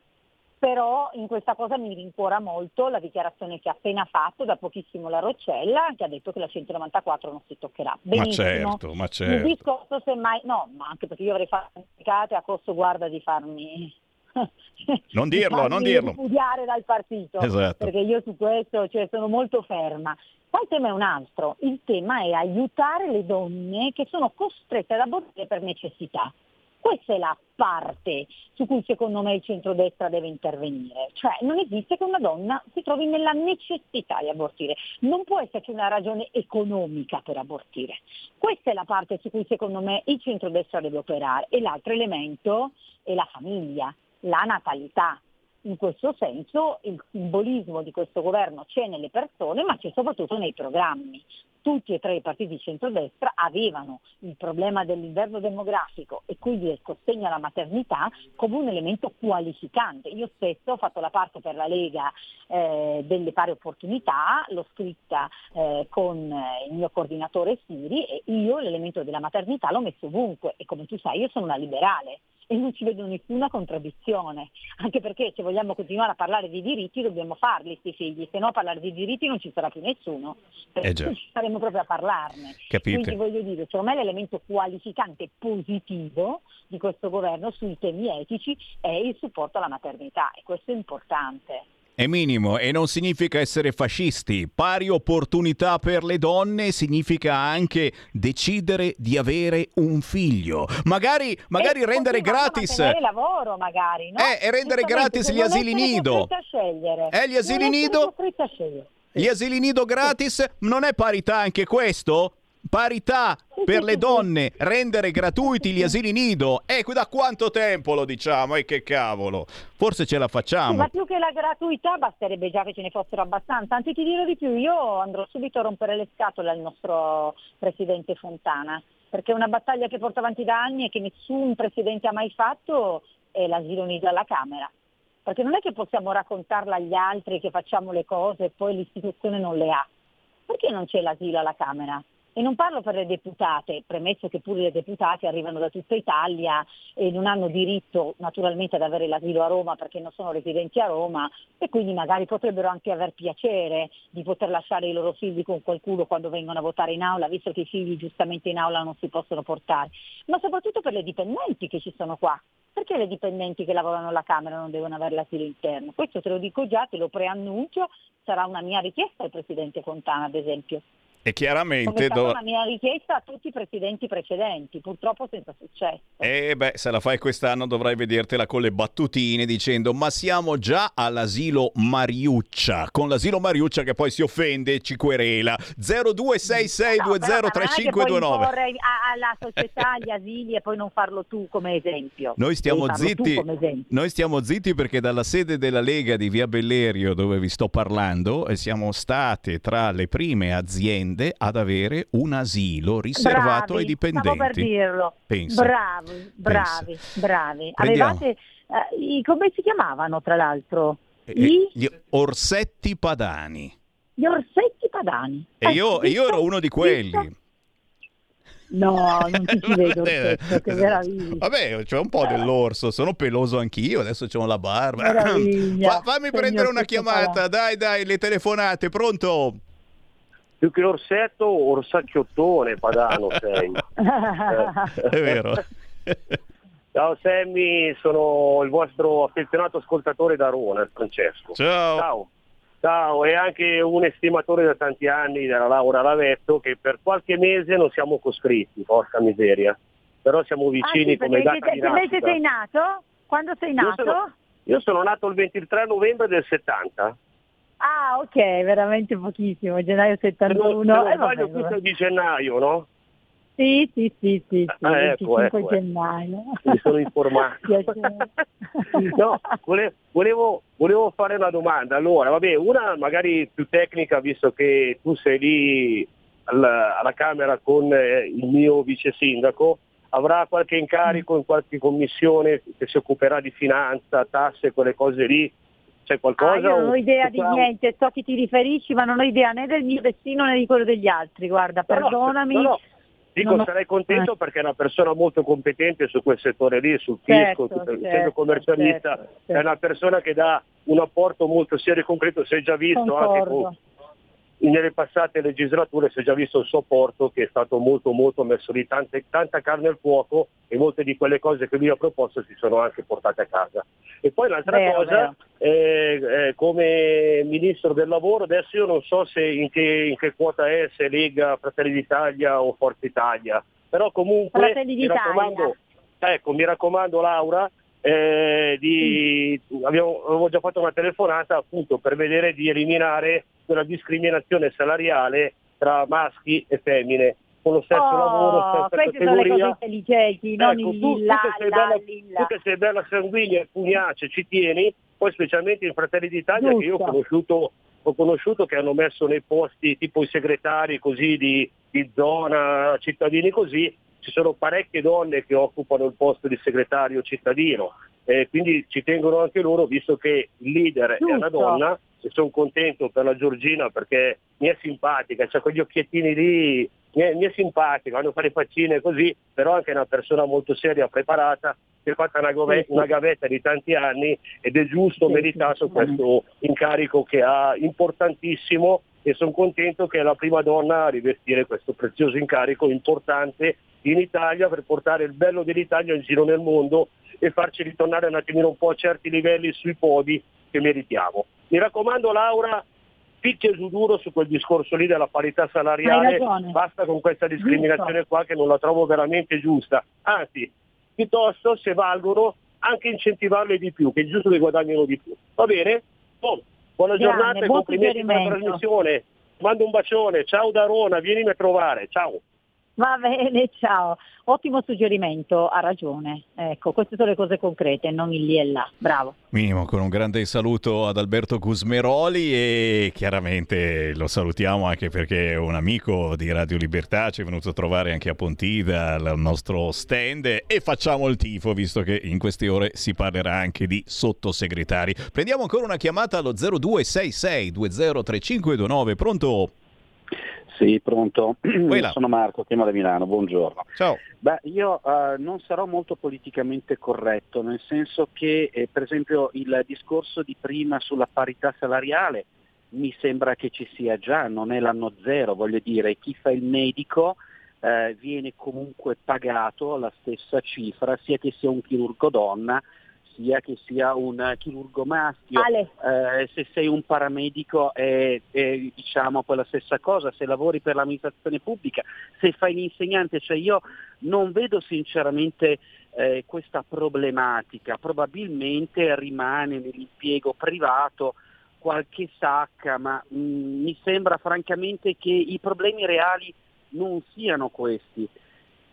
[SPEAKER 3] Però in questa cosa mi rincuora molto la dichiarazione che ha appena fatto da pochissimo la Roccella, che ha detto che la 194 non si toccherà. Benissimo.
[SPEAKER 2] Ma certo, ma certo.
[SPEAKER 3] Il discorso semmai, no, ma anche perché io avrei fatto a costo guarda di farmi
[SPEAKER 2] non dirlo, non dirlo.
[SPEAKER 3] Studiare dal partito,
[SPEAKER 2] esatto.
[SPEAKER 3] perché io su questo cioè, sono molto ferma. Poi il tema è un altro, il tema è aiutare le donne che sono costrette ad abortire per necessità. Questa è la parte su cui secondo me il centrodestra deve intervenire. Cioè non esiste che una donna si trovi nella necessità di abortire. Non può esserci una ragione economica per abortire. Questa è la parte su cui secondo me il centrodestra deve operare. E l'altro elemento è la famiglia la natalità. In questo senso il simbolismo di questo governo c'è nelle persone ma c'è soprattutto nei programmi. Tutti e tre i partiti di centrodestra avevano il problema dell'inverno demografico e quindi del sostegno alla maternità come un elemento qualificante. Io stesso ho fatto la parte per la Lega eh, delle pari opportunità, l'ho scritta eh, con il mio coordinatore Siri e io l'elemento della maternità l'ho messo ovunque e come tu sai io sono una liberale e non ci vedo nessuna contraddizione, anche perché se vogliamo continuare a parlare di diritti dobbiamo farli questi figli, se no a parlare di diritti non ci sarà più nessuno, eh ci saremo proprio a parlarne.
[SPEAKER 2] Capite.
[SPEAKER 3] Quindi voglio dire, secondo me l'elemento qualificante positivo di questo governo sui temi etici è il supporto alla maternità e questo è importante.
[SPEAKER 2] È minimo e non significa essere fascisti. Pari opportunità per le donne significa anche decidere di avere un figlio. Magari, magari e rendere gratis.
[SPEAKER 3] lavoro, magari, no?
[SPEAKER 2] Eh, e rendere gratis gli asili nido. Eh, gli asili nido. Gli asili nido gratis non è parità anche questo? Parità per le donne, rendere gratuiti gli asili nido. E eh, da quanto tempo lo diciamo? E che cavolo. Forse ce la facciamo. Sì,
[SPEAKER 3] ma più che la gratuità basterebbe già che ce ne fossero abbastanza. Anzi ti dirò di più, io andrò subito a rompere le scatole al nostro presidente Fontana, perché una battaglia che porta avanti da anni e che nessun presidente ha mai fatto è l'asilo nido alla Camera perché non è che possiamo raccontarla agli altri che facciamo le cose e poi l'istituzione non le ha. Perché non c'è l'asilo alla Camera? E non parlo per le deputate, premesso che pure le deputate arrivano da tutta Italia e non hanno diritto naturalmente ad avere l'asilo a Roma perché non sono residenti a Roma e quindi magari potrebbero anche aver piacere di poter lasciare i loro figli con qualcuno quando vengono a votare in aula, visto che i figli giustamente in aula non si possono portare, ma soprattutto per le dipendenti che ci sono qua. Perché le dipendenti che lavorano alla Camera non devono avere l'asilo interno? Questo te lo dico già, te lo preannuncio, sarà una mia richiesta al Presidente Fontana, ad esempio.
[SPEAKER 2] E chiaramente...
[SPEAKER 3] Come una mia richiesta a tutti i presidenti precedenti, purtroppo senza successo.
[SPEAKER 2] E beh, se la fai quest'anno dovrai vedertela con le battutine dicendo ma siamo già all'asilo Mariuccia, con l'asilo Mariuccia che poi si offende e ci querela. 0266203529. No,
[SPEAKER 3] alla società gli asili e poi non farlo tu come esempio.
[SPEAKER 2] Noi stiamo zitti, noi stiamo zitti perché dalla sede della Lega di Via Bellerio dove vi sto parlando eh, siamo state tra le prime aziende tende ad avere un asilo riservato
[SPEAKER 3] bravi,
[SPEAKER 2] ai dipendenti.
[SPEAKER 3] Stavo per dirlo.
[SPEAKER 2] Pensa.
[SPEAKER 3] Bravi, bravi, Pensa. bravi. Avevate, eh, come si chiamavano tra l'altro?
[SPEAKER 2] I... Gli orsetti padani.
[SPEAKER 3] Gli orsetti padani.
[SPEAKER 2] E io, eh, io ero uno di quelli. Visto?
[SPEAKER 3] No, non ti ci vedo orsetto, che meraviglia.
[SPEAKER 2] Vabbè, c'è un po' dell'orso, sono peloso anch'io, adesso ho la barba.
[SPEAKER 3] Fa,
[SPEAKER 2] fammi prendere una chiamata, dai, dai, le telefonate, pronto?
[SPEAKER 9] Più che l'orsetto, orsacchiottone padano sei.
[SPEAKER 2] eh. È vero.
[SPEAKER 9] Ciao Sammy, sono il vostro affezionato ascoltatore da Roma, Francesco.
[SPEAKER 2] Ciao.
[SPEAKER 9] Ciao. Ciao, e anche un estimatore da tanti anni della Laura Lavetto che per qualche mese non siamo coscritti, porca miseria. Però siamo vicini ah, sì, come data di nascita.
[SPEAKER 3] Mese sei nato? Quando sei nato?
[SPEAKER 9] Io sono, io sono nato il 23 novembre del 70.
[SPEAKER 3] Ah, ok, veramente pochissimo, gennaio 71. Se non,
[SPEAKER 9] se non eh, vabbè, di gennaio, no?
[SPEAKER 3] Sì, sì, sì, sì, sì
[SPEAKER 9] ah, ecco,
[SPEAKER 3] 25 ecco, gennaio.
[SPEAKER 9] Mi sono informato. no, volevo, volevo, fare una domanda. Allora, vabbè, una magari più tecnica, visto che tu sei lì alla, alla Camera con eh, il mio vice sindaco, avrà qualche incarico in qualche commissione che si occuperà di finanza, tasse, quelle cose lì, c'è qualcosa? Ah,
[SPEAKER 3] io non ho idea di niente, so che ti riferisci, ma non ho idea né del mio destino né di quello degli altri. Guarda, perdonami.
[SPEAKER 9] No, no. Dico, ho... sarei contento eh. perché è una persona molto competente su quel settore lì, sul fisco, certo, certo, essendo commercialista, certo, certo. è una persona che dà un apporto molto serio e concreto, si è già visto
[SPEAKER 3] Concordo.
[SPEAKER 9] anche con, nelle passate legislature si è già visto il supporto che è stato molto molto messo lì, tante, tanta carne al fuoco e molte di quelle cose che lui ha proposto si sono anche portate a casa. E poi l'altra vero, cosa, eh, eh, come Ministro del Lavoro, adesso io non so se in, che, in che quota è, se Lega, Fratelli d'Italia o Forza Italia, però comunque mi raccomando, ecco, mi raccomando Laura, eh, di, abbiamo, avevo già fatto una telefonata appunto per vedere di eliminare quella discriminazione salariale tra maschi e femmine con lo stesso
[SPEAKER 3] oh,
[SPEAKER 9] lavoro, stessa
[SPEAKER 3] categoria. intelligenti, ecco, non tu,
[SPEAKER 9] lilla, tu, che sei bella, tu che sei bella sanguigna e pugnace, ci tieni, poi specialmente in Fratelli d'Italia Giusto. che io ho conosciuto, ho conosciuto che hanno messo nei posti tipo i segretari così di, di zona, cittadini così, ci sono parecchie donne che occupano il posto di segretario cittadino, eh, quindi ci tengono anche loro visto che il leader Giusto. è una donna e sono contento per la Giorgina perché mi è simpatica, c'ha quegli occhiettini lì, mi è, mi è simpatica, vanno a fare faccine così, però anche una persona molto seria, preparata, si è fatta una, gove- una gavetta di tanti anni ed è giusto, meritato questo incarico che ha importantissimo e sono contento che è la prima donna a rivestire questo prezioso incarico importante in Italia per portare il bello dell'Italia in giro nel mondo e farci ritornare un attimino un po' a certi livelli sui podi che meritiamo. Mi raccomando Laura, picchia su duro su quel discorso lì della parità salariale, basta con questa discriminazione qua che non la trovo veramente giusta. Anzi, piuttosto se valgono anche incentivarle di più, che è giusto che guadagnino di più. Va bene? Oh, buona Grande, giornata e complimenti per la trasmissione. Mando un bacione, ciao da Rona, vienimi a trovare, ciao.
[SPEAKER 3] Va bene, ciao. Ottimo suggerimento, ha ragione. Ecco, queste sono le cose concrete, non il lì e là. Bravo.
[SPEAKER 2] Minimo, con un grande saluto ad Alberto Gusmeroli e chiaramente lo salutiamo anche perché è un amico di Radio Libertà, ci è venuto a trovare anche a Pontida al nostro stand e facciamo il tifo visto che in queste ore si parlerà anche di sottosegretari. Prendiamo ancora una chiamata allo 0266 203529, pronto?
[SPEAKER 10] Sì, pronto. Sono Marco, chiamo da Milano, buongiorno.
[SPEAKER 2] Ciao.
[SPEAKER 10] Beh, io uh, non sarò molto politicamente corretto, nel senso che eh, per esempio il discorso di prima sulla parità salariale mi sembra che ci sia già, non è l'anno zero, voglio dire, chi fa il medico eh, viene comunque pagato la stessa cifra, sia che sia un chirurgo donna, sia che sia un chirurgo maschio, eh, se sei un paramedico è, è diciamo quella stessa cosa, se lavori per l'amministrazione pubblica, se fai l'insegnante, cioè io non vedo sinceramente eh, questa problematica, probabilmente rimane nell'impiego privato qualche sacca, ma mh, mi sembra francamente che i problemi reali non siano questi.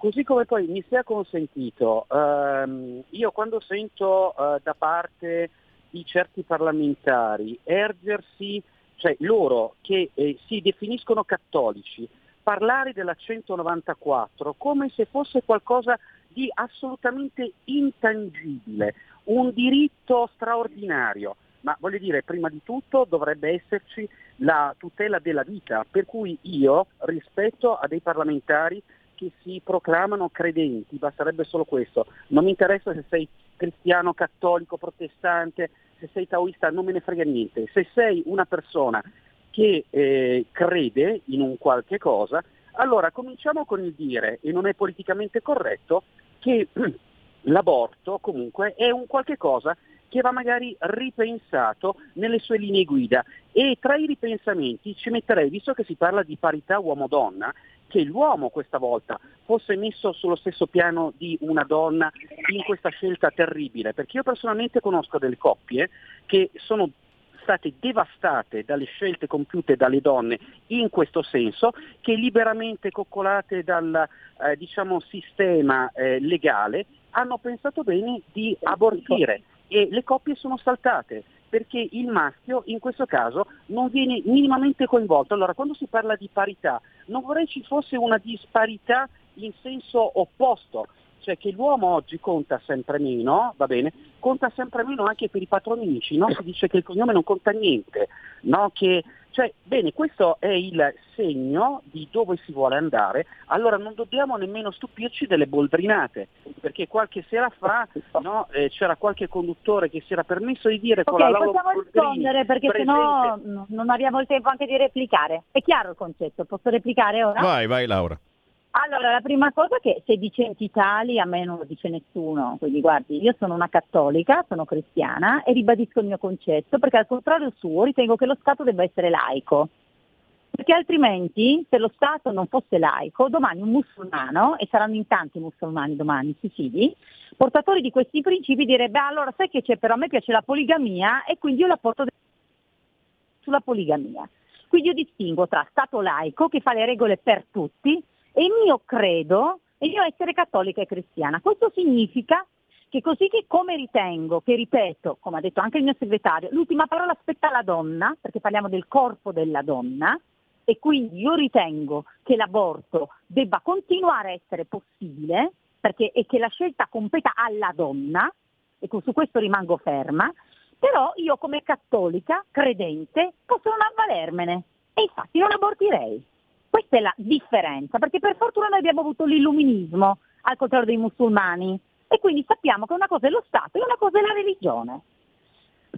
[SPEAKER 10] Così come poi mi sia consentito, ehm, io quando sento eh, da parte di certi parlamentari ergersi, cioè loro che eh, si definiscono cattolici, parlare della 194 come se fosse qualcosa di assolutamente intangibile, un diritto straordinario. Ma voglio dire, prima di tutto dovrebbe esserci la tutela della vita, per cui io rispetto a dei parlamentari che si proclamano credenti, basterebbe solo questo. Non mi interessa se sei cristiano, cattolico, protestante, se sei taoista, non me ne frega niente. Se sei una persona che eh, crede in un qualche cosa, allora cominciamo con il dire, e non è politicamente corretto, che l'aborto comunque è un qualche cosa che va magari ripensato nelle sue linee guida e tra i ripensamenti ci metterei, visto che si parla di parità uomo-donna, che l'uomo questa volta fosse messo sullo stesso piano di una donna in questa scelta terribile, perché io personalmente conosco delle coppie che sono state devastate dalle scelte compiute dalle donne in questo senso, che liberamente coccolate dal eh, diciamo, sistema eh, legale hanno pensato bene di abortire e le coppie sono saltate perché il maschio in questo caso non viene minimamente coinvolto. Allora quando si parla di parità non vorrei ci fosse una disparità in senso opposto, cioè che l'uomo oggi conta sempre meno, va bene, conta sempre meno anche per i patronimici, no? si dice che il cognome non conta niente, no? che cioè, bene, questo è il segno di dove si vuole andare, allora non dobbiamo nemmeno stupirci delle boldrinate, perché qualche sera fa no, eh, c'era qualche conduttore che si era permesso di dire
[SPEAKER 3] con
[SPEAKER 10] la
[SPEAKER 3] loro possiamo rispondere perché presente. sennò non abbiamo il tempo anche di replicare. È chiaro il concetto, posso replicare ora?
[SPEAKER 2] Vai, vai Laura.
[SPEAKER 3] Allora, la prima cosa che se dice entitali a me non lo dice nessuno, quindi guardi, io sono una cattolica, sono cristiana e ribadisco il mio concetto perché al contrario suo ritengo che lo Stato debba essere laico. Perché altrimenti, se lo Stato non fosse laico, domani un musulmano, e saranno in tanti musulmani domani, sì sì, portatori di questi principi direbbe ah, allora sai che c'è, però a me piace la poligamia e quindi io la porto sulla poligamia. Quindi io distingo tra Stato laico che fa le regole per tutti e il mio credo è io essere cattolica e cristiana. Questo significa che così che come ritengo, che ripeto, come ha detto anche il mio segretario, l'ultima parola spetta alla donna, perché parliamo del corpo della donna, e quindi io ritengo che l'aborto debba continuare a essere possibile perché, e che la scelta competa alla donna, e su questo rimango ferma, però io come cattolica, credente, posso non avvalermene e infatti non abortirei. Questa è la differenza, perché per fortuna noi abbiamo avuto l'illuminismo, al contrario dei musulmani, e quindi sappiamo che una cosa è lo Stato e una cosa è la religione.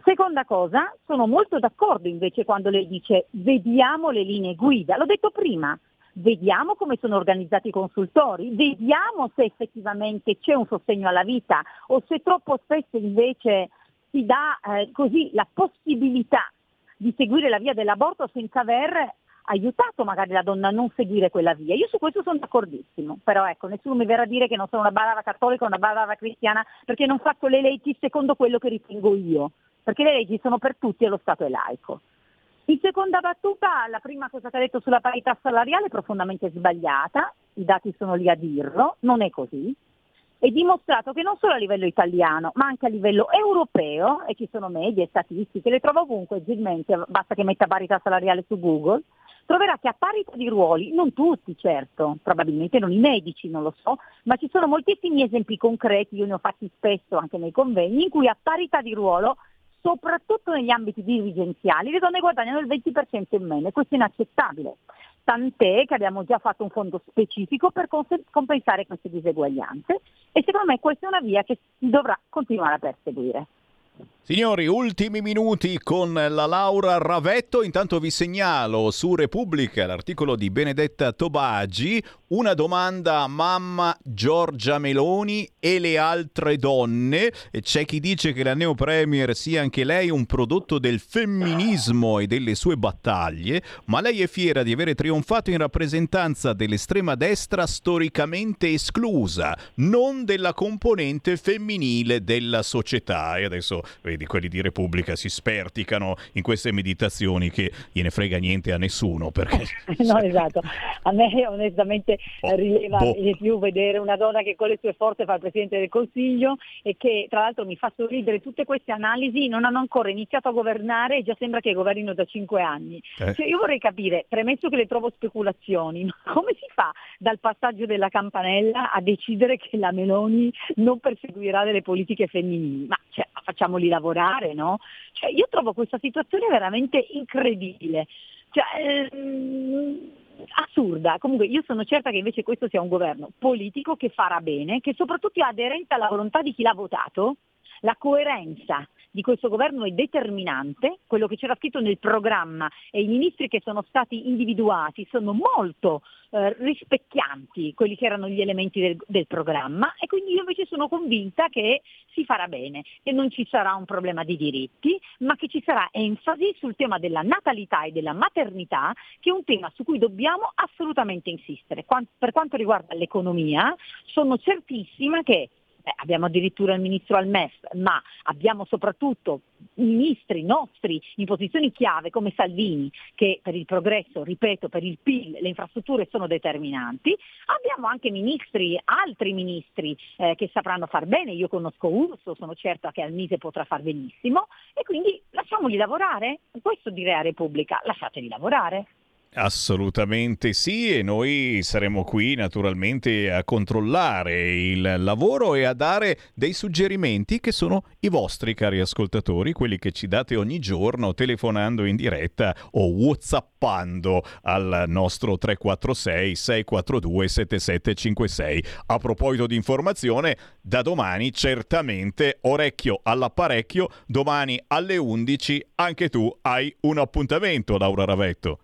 [SPEAKER 3] Seconda cosa, sono molto d'accordo invece quando lei dice vediamo le linee guida, l'ho detto prima, vediamo come sono organizzati i consultori, vediamo se effettivamente c'è un sostegno alla vita o se troppo spesso invece si dà eh, così la possibilità di seguire la via dell'aborto senza aver aiutato magari la donna a non seguire quella via. Io su questo sono d'accordissimo, però ecco, nessuno mi verrà a dire che non sono una brava cattolica o una brava cristiana perché non faccio le leggi secondo quello che ritengo io, perché le leggi sono per tutti e lo Stato è laico. In seconda battuta, la prima cosa che ha detto sulla parità salariale è profondamente sbagliata, i dati sono lì a dirlo, non è così, è dimostrato che non solo a livello italiano, ma anche a livello europeo, e ci sono medie, statistiche, le trovo ovunque basta che metta parità salariale su Google, troverà che a parità di ruoli, non tutti certo, probabilmente non i medici, non lo so, ma ci sono moltissimi esempi concreti, io ne ho fatti spesso anche nei convegni, in cui a parità di ruolo soprattutto negli ambiti dirigenziali, le donne guadagnano il 20% in meno e questo è inaccettabile. Tant'è che abbiamo già fatto un fondo specifico per compensare queste diseguaglianze e secondo me questa è una via che si dovrà continuare a perseguire.
[SPEAKER 2] Signori, ultimi minuti con la Laura Ravetto. Intanto vi segnalo su Repubblica l'articolo di Benedetta Tobagi, una domanda a mamma Giorgia Meloni e le altre donne. C'è chi dice che la neo premier sia anche lei un prodotto del femminismo e delle sue battaglie, ma lei è fiera di avere trionfato in rappresentanza dell'estrema destra storicamente esclusa, non della componente femminile della società. E adesso vedi, quelli di Repubblica si sperticano in queste meditazioni che gliene frega niente a nessuno. Perché...
[SPEAKER 3] no, esatto. A me onestamente oh, rileva boh. di più vedere una donna che con le sue forze fa il Presidente del Consiglio e che tra l'altro mi fa sorridere tutte queste analisi, non hanno ancora iniziato a governare e già sembra che governino da cinque anni. Eh. Cioè, io vorrei capire, premesso che le trovo speculazioni, come si fa dal passaggio della campanella a decidere che la Meloni non perseguirà delle politiche femminili? Ma cioè, facciamoli lavorare, no? Cioè, io trovo questa situazione veramente incredibile. Cioè, ehm, assurda. Comunque io sono certa che invece questo sia un governo politico che farà bene, che soprattutto è aderente alla volontà di chi l'ha votato, la coerenza di questo governo è determinante, quello che c'era scritto nel programma e i ministri che sono stati individuati sono molto eh, rispecchianti quelli che erano gli elementi del, del, programma e quindi io invece sono convinta che si farà bene, che non ci sarà un problema di diritti, ma che ci sarà enfasi sul tema della natalità e della maternità, che è un tema su cui dobbiamo assolutamente insistere. per quanto riguarda l'economia, sono certissima che eh, abbiamo addirittura il ministro al MEF, ma abbiamo soprattutto ministri nostri in posizioni chiave come Salvini, che per il progresso, ripeto, per il PIL, le infrastrutture sono determinanti. Abbiamo anche ministri, altri ministri eh, che sapranno far bene, io conosco Urso, sono certa che al Mise potrà far benissimo e quindi lasciamoli lavorare. Questo direi a Repubblica, lasciateli lavorare.
[SPEAKER 2] Assolutamente sì e noi saremo qui naturalmente a controllare il lavoro e a dare dei suggerimenti che sono i vostri cari ascoltatori, quelli che ci date ogni giorno telefonando in diretta o whatsappando al nostro 346 642 7756. A proposito di informazione, da domani certamente orecchio all'apparecchio, domani alle 11 anche tu hai un appuntamento Laura Ravetto.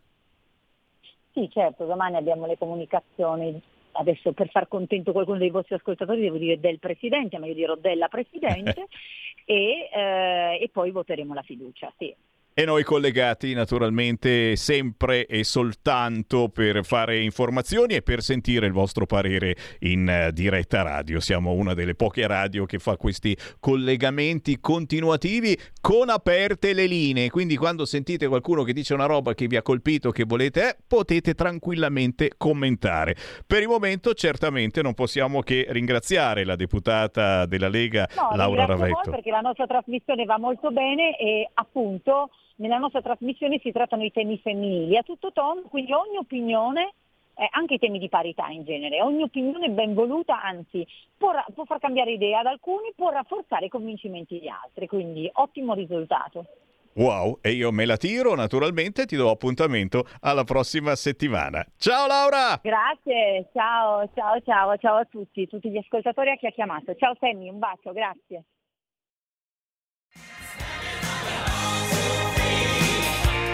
[SPEAKER 3] Sì, certo, domani abbiamo le comunicazioni. Adesso per far contento qualcuno dei vostri ascoltatori devo dire del Presidente, ma io dirò della Presidente e, eh, e poi voteremo la fiducia. Sì.
[SPEAKER 2] E noi collegati naturalmente sempre e soltanto per fare informazioni e per sentire il vostro parere in uh, diretta radio. Siamo una delle poche radio che fa questi collegamenti continuativi con aperte le linee. Quindi quando sentite qualcuno che dice una roba che vi ha colpito, che volete, eh, potete tranquillamente commentare. Per il momento certamente non possiamo che ringraziare la deputata della Lega no, Laura Ravetto.
[SPEAKER 3] Perché la nostra trasmissione va molto bene e appunto nella nostra trasmissione si trattano i temi femminili a tutto tono, quindi ogni opinione eh, anche i temi di parità in genere, ogni opinione ben voluta, anzi può, può, far cambiare idea ad alcuni, può rafforzare i convincimenti di altri, quindi ottimo risultato.
[SPEAKER 2] Wow, e io me la tiro naturalmente, ti do appuntamento alla prossima settimana. Ciao Laura!
[SPEAKER 3] Grazie, ciao, ciao, ciao, ciao a tutti, tutti gli ascoltatori a chi ha chiamato. Ciao Sammy, un bacio, grazie.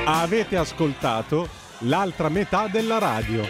[SPEAKER 1] Avete ascoltato l'altra metà della radio.